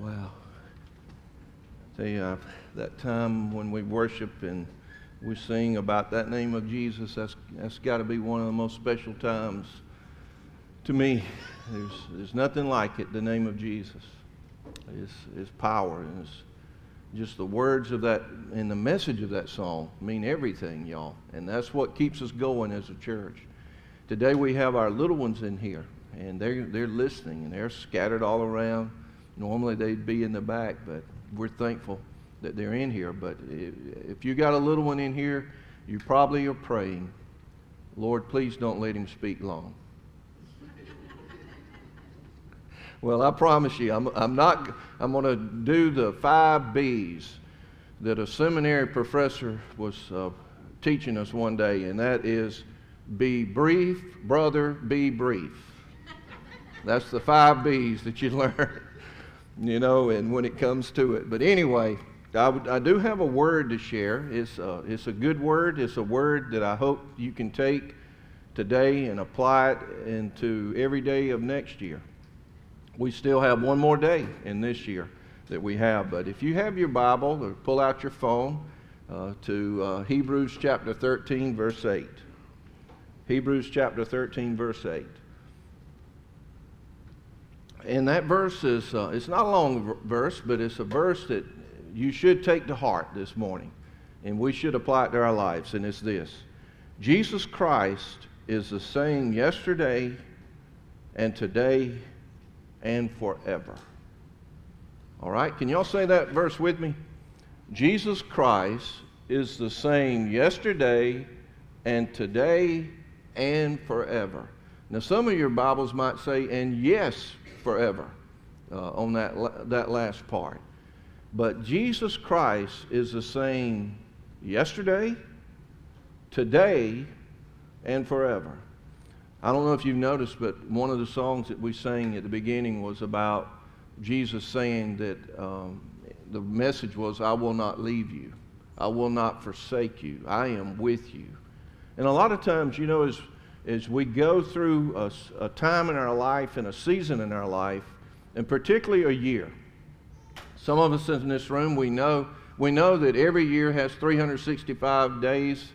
Wow. You, uh, that time when we worship and we sing about that name of Jesus, that's, that's got to be one of the most special times to me. There's, there's nothing like it, the name of Jesus. It's, it's power. And it's just the words of that and the message of that song mean everything, y'all. And that's what keeps us going as a church. Today we have our little ones in here, and they're, they're listening, and they're scattered all around. Normally they'd be in the back, but we're thankful that they're in here. But if you got a little one in here, you probably are praying, Lord, please don't let him speak long. well, I promise you, I'm, I'm not, I'm going to do the five B's that a seminary professor was uh, teaching us one day, and that is be brief, brother, be brief. That's the five B's that you learn you know, and when it comes to it. But anyway, I, do have a word to share. It's a, uh, it's a good word. It's a word that I hope you can take today and apply it into every day of next year. We still have one more day in this year that we have. But if you have your Bible or pull out your phone uh, to uh, Hebrews chapter 13, verse 8. Hebrews chapter 13, verse 8 and that verse is, uh, it's not a long verse, but it's a verse that you should take to heart this morning. And we should apply it to our lives. And it's this Jesus Christ is the same yesterday and today and forever. All right? Can y'all say that verse with me? Jesus Christ is the same yesterday and today and forever. Now, some of your Bibles might say, and yes, forever uh, on that, that last part. But Jesus Christ is the same yesterday, today, and forever. I don't know if you've noticed, but one of the songs that we sang at the beginning was about Jesus saying that um, the message was, I will not leave you. I will not forsake you. I am with you. And a lot of times, you know, as as we go through a, a, time in our life and a season in our life, and particularly a year. Some of us in this room, we know, we know that every year has 365 days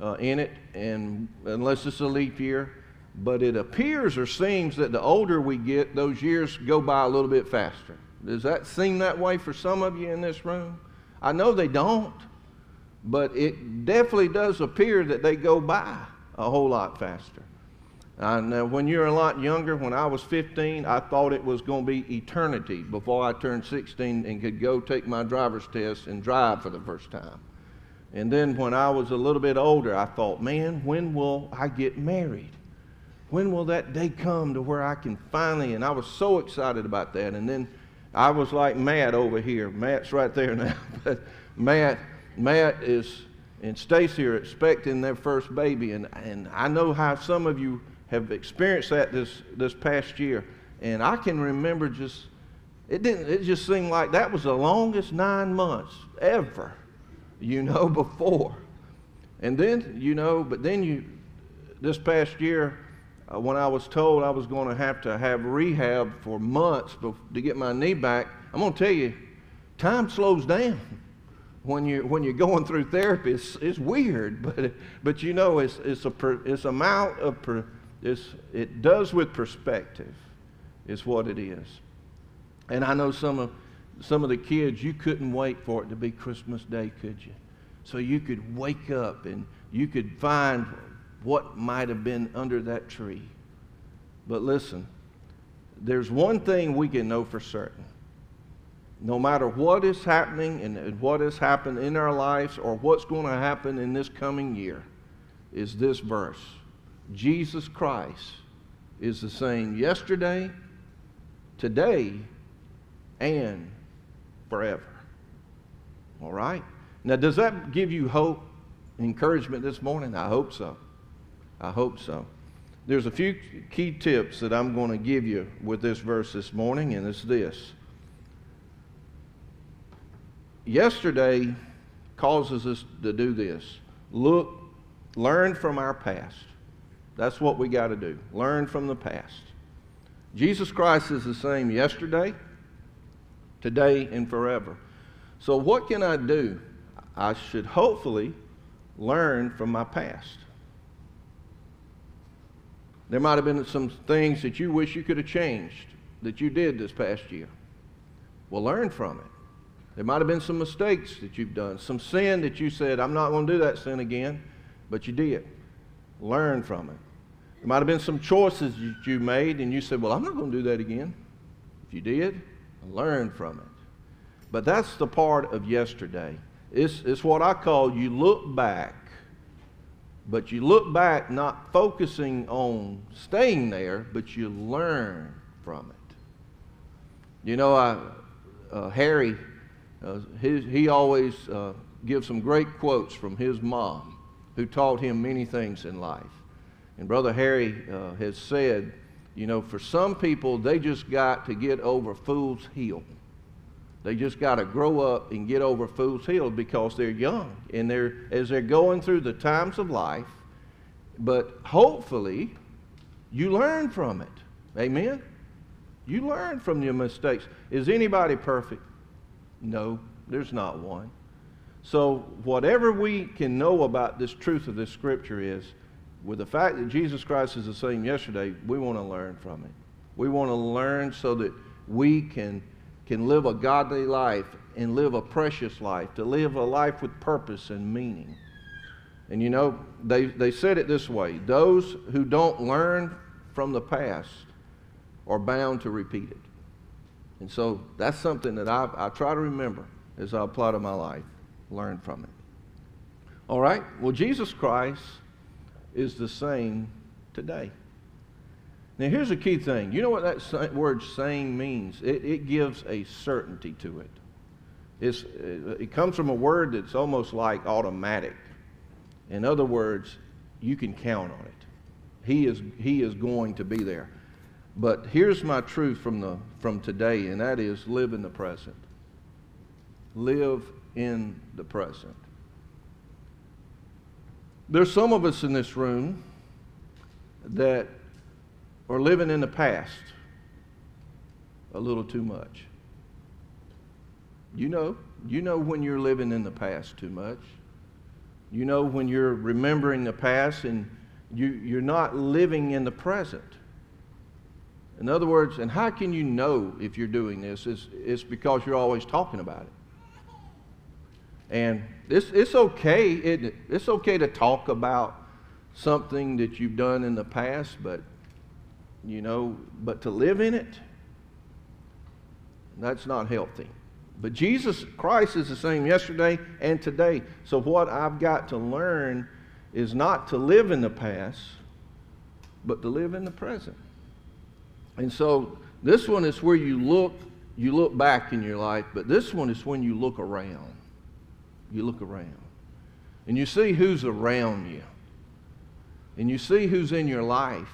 uh, in it, and unless it's a leap year. But it appears or seems that the older we get, those years go by a little bit faster. Does that seem that way for some of you in this room? I know they don't, but it definitely does appear that they go by a whole lot faster. And uh, when you're a lot younger, when I was 15, I thought it was going to be eternity before I turned 16 and could go take my driver's test and drive for the first time. And then when I was a little bit older, I thought, man, when will I get married? When will that day come to where I can finally? And I was so excited about that. And then I was like Matt over here. Matt's right there now. but Matt, Matt is and Stacy are expecting their first baby. And, and I know how some of you have experienced that this, this past year. And I can remember just, it didn't, it just seemed like that was the longest nine months ever, you know, before. And then, you know, but then you, this past year, uh, when I was told I was going to have to have rehab for months to get my knee back, I'm going to tell you, time slows down when you when you're going through therapy, it's, it's weird, but but you know it's it's a per, it's amount of per, it's, it does with perspective, is what it is. And I know some of some of the kids you couldn't wait for it to be Christmas Day, could you? So you could wake up and you could find what might have been under that tree. But listen, there's one thing we can know for certain no matter what is happening and what has happened in our lives or what's going to happen in this coming year, is this verse Jesus Christ is the same yesterday, today, and forever. All right? Now, does that give you hope, encouragement this morning? I hope so. I hope so. There's a few key tips that I'm going to give you with this verse this morning, and it's this yesterday causes us to do this look, learn from our past. That's what we got to do. Learn from the past. Jesus Christ is the same yesterday, today and forever. So, what can I do? I should hopefully learn from my past. There might have been some things that you wish you could have changed that you did this past year. Well, learn from it. There might have been some mistakes that you've done, some sin that you said, I'm not going to do that sin again, but you did. Learn from it. There might have been some choices that you made, and you said, Well, I'm not going to do that again. If you did, learn from it. But that's the part of yesterday. It's, it's what I call you look back, but you look back not focusing on staying there, but you learn from it. You know, I, uh, Harry, uh, his, he always uh, gives some great quotes from his mom, who taught him many things in life. And Brother Harry uh, has said, you know, for some people, they just got to get over Fool's Hill. They just got to grow up and get over Fool's Hill because they're young and they're as they're going through the times of life. But hopefully, you learn from it. Amen. You learn from your mistakes. Is anybody perfect? No, there's not one. So, whatever we can know about this truth of this scripture is, with the fact that Jesus Christ is the same yesterday, we want to learn from it. We want to learn so that we can, can live a godly life and live a precious life, to live a life with purpose and meaning. And you know, they, they said it this way those who don't learn from the past are bound to repeat it. And so that's something that I, I try to remember as I apply to my life, learn from it. All right? Well, Jesus Christ is the same today. Now, here's a key thing. You know what that word same means? It, it gives a certainty to it. It's, it comes from a word that's almost like automatic. In other words, you can count on it. He is, he is going to be there. But here's my truth from, the, from today, and that is live in the present. Live in the present. There's some of us in this room that are living in the past a little too much. You know, you know when you're living in the past too much. You know when you're remembering the past and you, you're not living in the present. In other words, and how can you know if you're doing this? It's, it's because you're always talking about it. And it's, it's okay. It, it's okay to talk about something that you've done in the past, but, you know, but to live in it, that's not healthy. But Jesus Christ is the same yesterday and today. So what I've got to learn is not to live in the past, but to live in the present. And so this one is where you look, you look back in your life, but this one is when you look around. You look around. And you see who's around you. And you see who's in your life.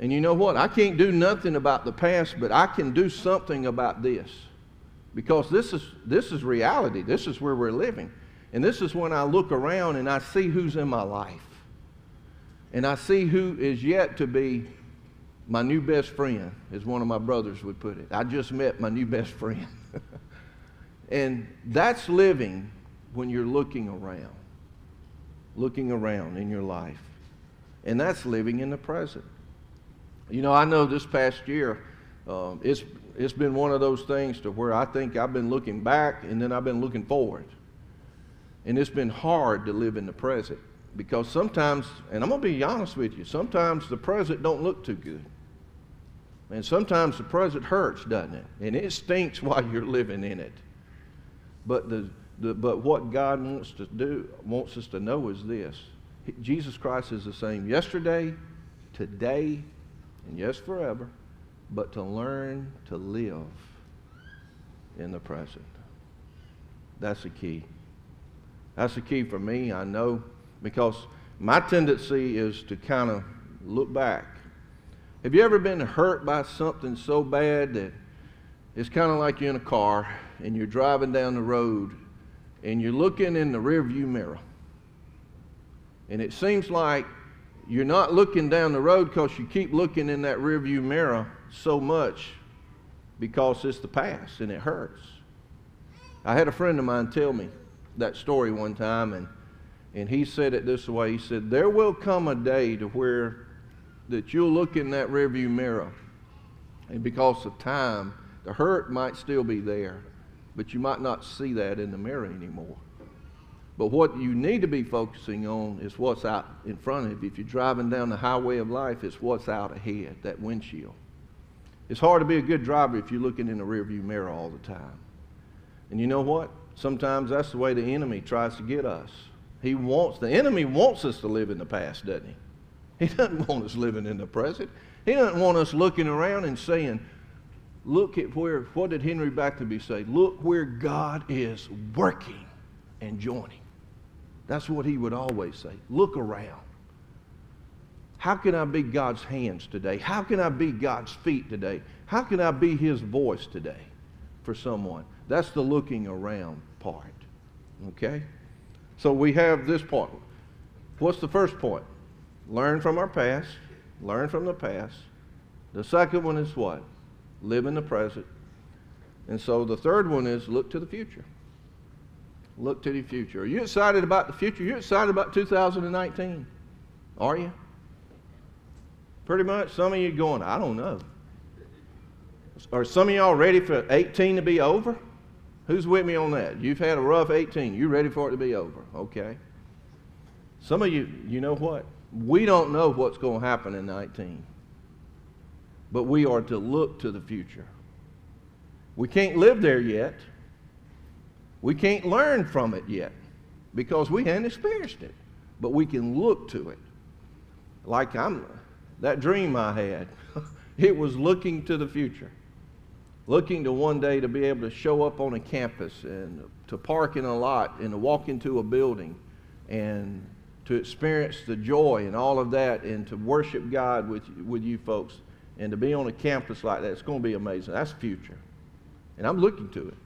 And you know what? I can't do nothing about the past, but I can do something about this. Because this is, this is reality. This is where we're living. And this is when I look around and I see who's in my life. And I see who is yet to be my new best friend, as one of my brothers would put it. I just met my new best friend. and that's living when you're looking around, looking around in your life. And that's living in the present. You know, I know this past year, um, it's, it's been one of those things to where I think I've been looking back and then I've been looking forward. And it's been hard to live in the present because sometimes, and I'm going to be honest with you, sometimes the present don't look too good. And sometimes the present hurts, doesn't it? And it stinks while you're living in it. But, the, the, but what God wants to do, wants us to know is this. Jesus Christ is the same yesterday, today, and yes, forever, but to learn to live in the present. That's the key. That's the key for me, I know, because my tendency is to kind of look back have you ever been hurt by something so bad that it's kind of like you're in a car and you're driving down the road and you're looking in the rearview mirror? And it seems like you're not looking down the road because you keep looking in that rearview mirror so much because it's the past and it hurts. I had a friend of mine tell me that story one time, and, and he said it this way. He said, There will come a day to where that you'll look in that rearview mirror, and because of time, the hurt might still be there, but you might not see that in the mirror anymore. But what you need to be focusing on is what's out in front of you. If you're driving down the highway of life, it's what's out ahead, that windshield. It's hard to be a good driver if you're looking in the rearview mirror all the time. And you know what? Sometimes that's the way the enemy tries to get us. He wants the enemy wants us to live in the past, doesn't he? He doesn't want us living in the present. He doesn't want us looking around and saying, look at where, what did Henry Blackaby say? Look where God is working and joining. That's what he would always say. Look around. How can I be God's hands today? How can I be God's feet today? How can I be his voice today for someone? That's the looking around part. Okay? So we have this point. What's the first point? Learn from our past. Learn from the past. The second one is what? Live in the present. And so the third one is look to the future. Look to the future. Are you excited about the future? You're you excited about 2019? Are you? Pretty much. Some of you going, I don't know. Are some of y'all ready for 18 to be over? Who's with me on that? You've had a rough 18. You ready for it to be over? Okay. Some of you, you know what? We don't know what's going to happen in 19. But we are to look to the future. We can't live there yet. We can't learn from it yet because we haven't experienced it. But we can look to it. Like I'm that dream I had. it was looking to the future looking to one day to be able to show up on a campus and to park in a lot and to walk into a building and to experience the joy and all of that and to worship God with, with you folks and to be on a campus like that. It's going to be amazing. That's future. And I'm looking to it.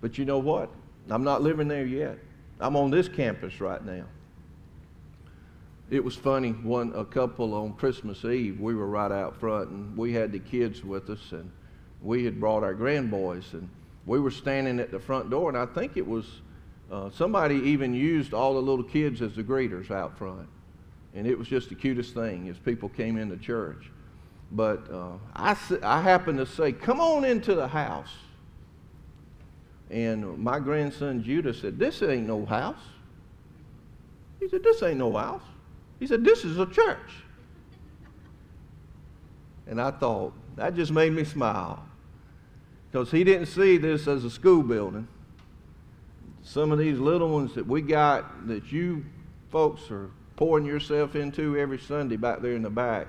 But you know what? I'm not living there yet. I'm on this campus right now. It was funny. One a couple on Christmas Eve, we were right out front, and we had the kids with us, and we had brought our grandboys, and we were standing at the front door, and I think it was uh, somebody even used all the little kids as the greeters out front. And it was just the cutest thing as people came into church. But uh, I, I happened to say, Come on into the house. And my grandson Judah said, This ain't no house. He said, This ain't no house. He said, This is a church. And I thought, that just made me smile because he didn't see this as a school building. Some of these little ones that we got that you folks are pouring yourself into every Sunday back there in the back,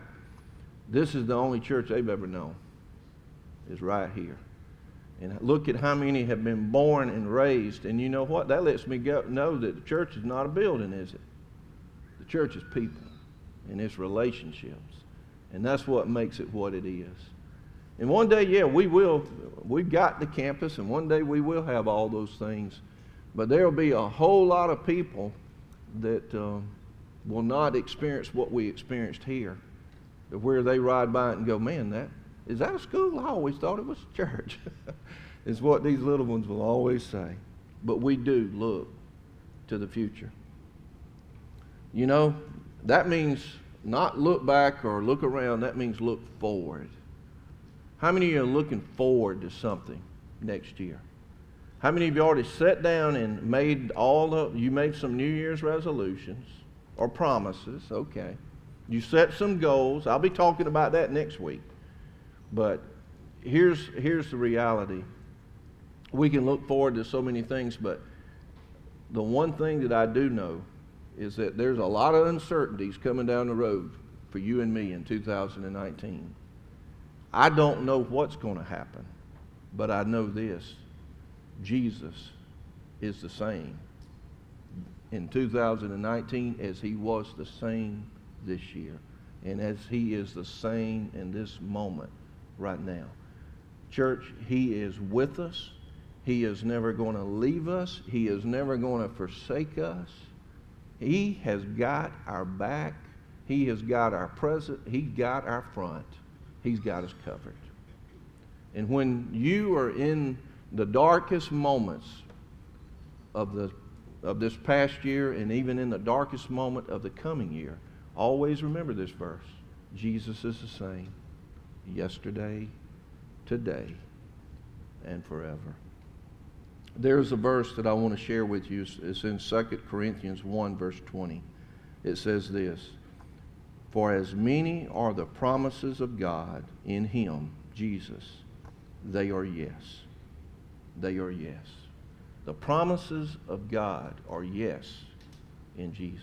this is the only church they've ever known, is right here. And look at how many have been born and raised. And you know what? That lets me go, know that the church is not a building, is it? The church is people and it's relationships. And that's what makes it what it is. And one day, yeah, we will, we've got the campus, and one day we will have all those things. But there will be a whole lot of people that um, will not experience what we experienced here, where they ride by it and go, man, that is that a school? I always thought it was a church. is what these little ones will always say. But we do look to the future. You know, that means not look back or look around, that means look forward. How many of you are looking forward to something next year? How many of you already sat down and made all the, you made some New Year's resolutions or promises? Okay. You set some goals. I'll be talking about that next week. But here's, here's the reality. We can look forward to so many things, but the one thing that I do know is that there's a lot of uncertainties coming down the road for you and me in 2019. I don't know what's going to happen, but I know this Jesus is the same in 2019 as he was the same this year, and as he is the same in this moment right now. Church, he is with us. He is never going to leave us. He is never going to forsake us. He has got our back. He has got our present. He's got our front. He's got us covered. And when you are in the darkest moments of, the, of this past year and even in the darkest moment of the coming year, always remember this verse Jesus is the same yesterday, today, and forever. There's a verse that I want to share with you. It's in 2 Corinthians 1, verse 20. It says this For as many are the promises of God in Him, Jesus, they are yes. They are yes. The promises of God are yes in Jesus.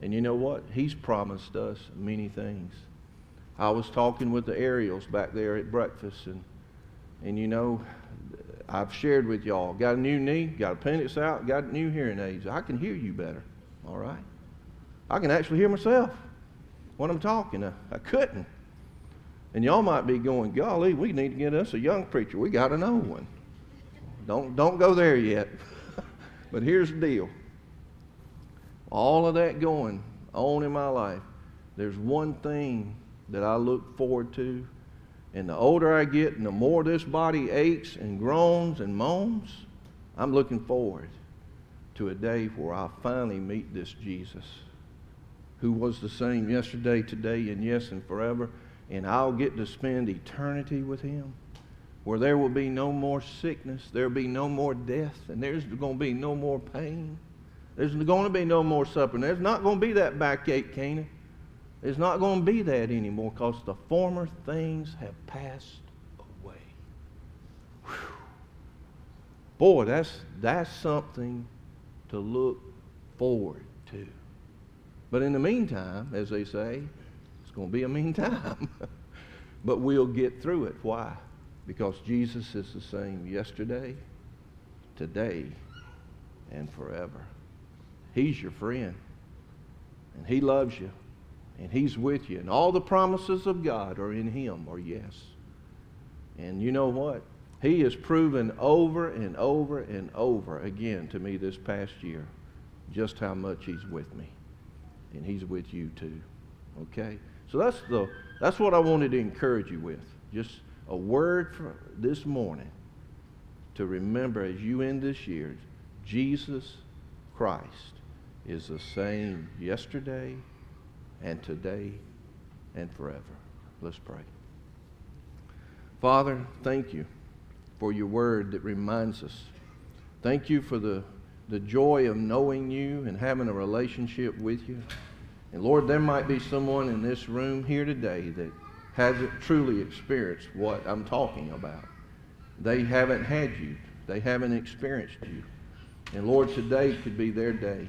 And you know what? He's promised us many things. I was talking with the Ariels back there at breakfast, and, and you know, I've shared with y'all. Got a new knee, got appendix out, got new hearing aids. I can hear you better, all right? I can actually hear myself when I'm talking. I, I couldn't. And y'all might be going, golly, we need to get us a young preacher. We got an old one. Don't, don't go there yet. but here's the deal all of that going on in my life, there's one thing that I look forward to. And the older I get and the more this body aches and groans and moans, I'm looking forward to a day where I'll finally meet this Jesus who was the same yesterday, today, and yes, and forever. And I'll get to spend eternity with him where there will be no more sickness, there will be no more death, and there's going to be no more pain. There's going to be no more suffering. There's not going to be that backache, Canaan. There's not going to be that anymore because the former things have passed away. Whew. Boy, that's, that's something to look forward to. But in the meantime, as they say, it's going to be a mean time. but we'll get through it. Why? Because Jesus is the same yesterday, today, and forever. He's your friend, and He loves you, and He's with you. And all the promises of God are in Him, or yes. And you know what? He has proven over and over and over again to me this past year just how much He's with me. And He's with you too. Okay? So that's, the, that's what I wanted to encourage you with. Just a word for this morning to remember as you end this year Jesus Christ is the same yesterday and today and forever. Let's pray. Father, thank you for your word that reminds us. Thank you for the, the joy of knowing you and having a relationship with you. And Lord, there might be someone in this room here today that hasn't truly experienced what I'm talking about. They haven't had you. They haven't experienced you. And Lord, today could be their day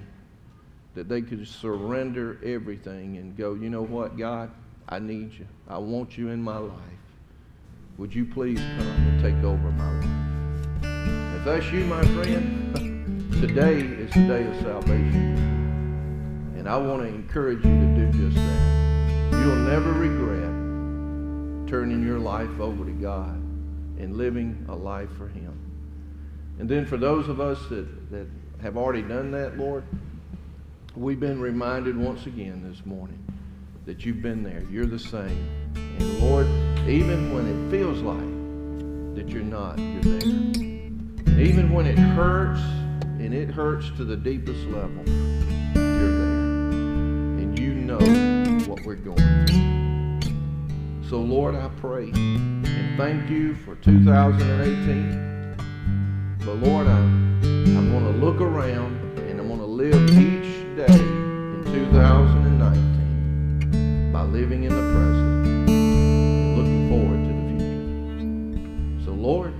that they could surrender everything and go, you know what, God, I need you. I want you in my life. Would you please come and take over my life? If that's you, my friend, today is the day of salvation. And I want to encourage you to do just that. You'll never regret turning your life over to God and living a life for Him. And then for those of us that, that have already done that, Lord, we've been reminded once again this morning that you've been there. You're the same. And Lord, even when it feels like that you're not, you're there. And even when it hurts, and it hurts to the deepest level, you're there. And you know what we're going. So, Lord, I pray and thank you for 2018. But, Lord, I'm, I'm going to look around and I'm going to live each day in 2019 by living in the present and looking forward to the future. So, Lord,